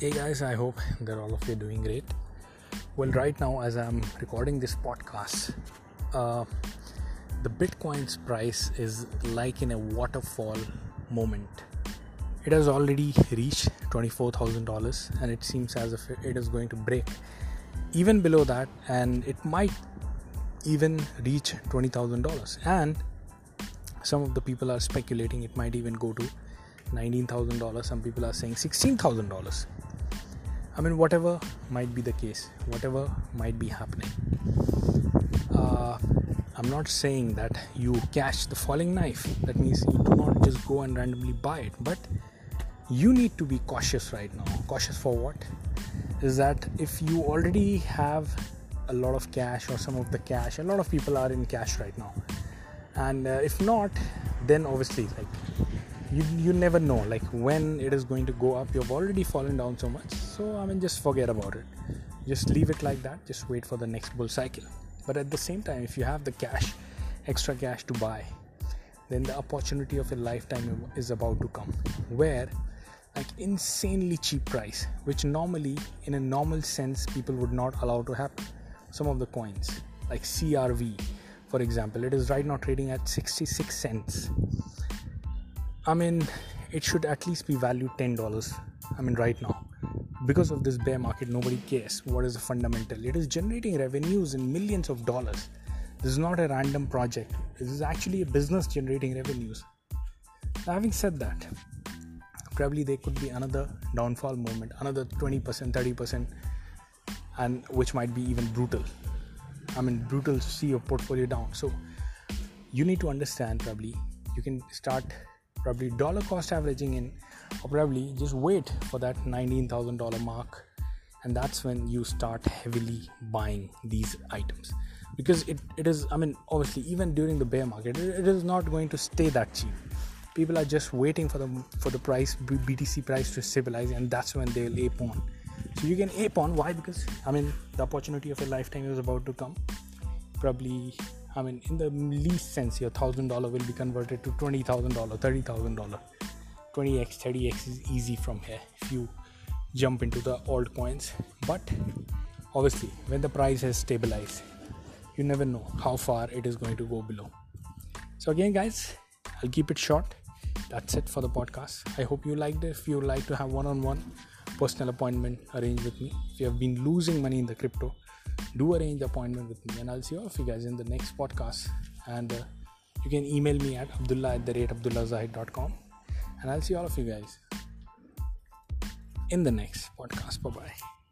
Hey guys, I hope that all of you are doing great. Well, right now, as I'm recording this podcast, uh, the Bitcoin's price is like in a waterfall moment. It has already reached $24,000 and it seems as if it is going to break even below that and it might even reach $20,000. And some of the people are speculating it might even go to $19,000. Some people are saying $16,000. I mean, whatever might be the case, whatever might be happening. Uh, I'm not saying that you catch the falling knife. That means you do not just go and randomly buy it, but you need to be cautious right now. Cautious for what? Is that if you already have a lot of cash or some of the cash, a lot of people are in cash right now, and uh, if not, then obviously, like you you never know like when it is going to go up. You've already fallen down so much so i mean just forget about it. Just leave it like that. Just wait for the next bull cycle. But at the same time if you have the cash extra cash to buy then the opportunity of a lifetime is about to come. Where like insanely cheap price which normally in a normal sense people would not allow to happen. Some of the coins like crv for example it is right now trading at 66 cents I mean, it should at least be valued $10. I mean, right now. Because of this bear market, nobody cares what is the fundamental. It is generating revenues in millions of dollars. This is not a random project, this is actually a business generating revenues. Now, having said that, probably there could be another downfall moment, another 20%, 30%, and which might be even brutal. I mean, brutal to see your portfolio down. So, you need to understand probably you can start probably dollar cost averaging in or probably just wait for that $19,000 mark and that's when you start heavily buying these items. Because it, it is i mean obviously even during the bear market it, it is not going to stay that cheap. People are just waiting for the for the price btc price to stabilize and that's when they'll ape on. So you can ape on. Why? Because i mean the opportunity of a lifetime is about to come. Probably I mean, in the least sense, your thousand dollar will be converted to twenty thousand dollar, thirty thousand dollar. 20x, 30x is easy from here if you jump into the altcoins. But obviously, when the price has stabilized, you never know how far it is going to go below. So, again, guys, I'll keep it short. That's it for the podcast. I hope you liked it. If you like to have one on one personal appointment arranged with me, if you have been losing money in the crypto, do arrange the appointment with me and I'll see all of you guys in the next podcast. And uh, you can email me at abdullah at the rate abdullahzahid.com and I'll see all of you guys in the next podcast. Bye bye.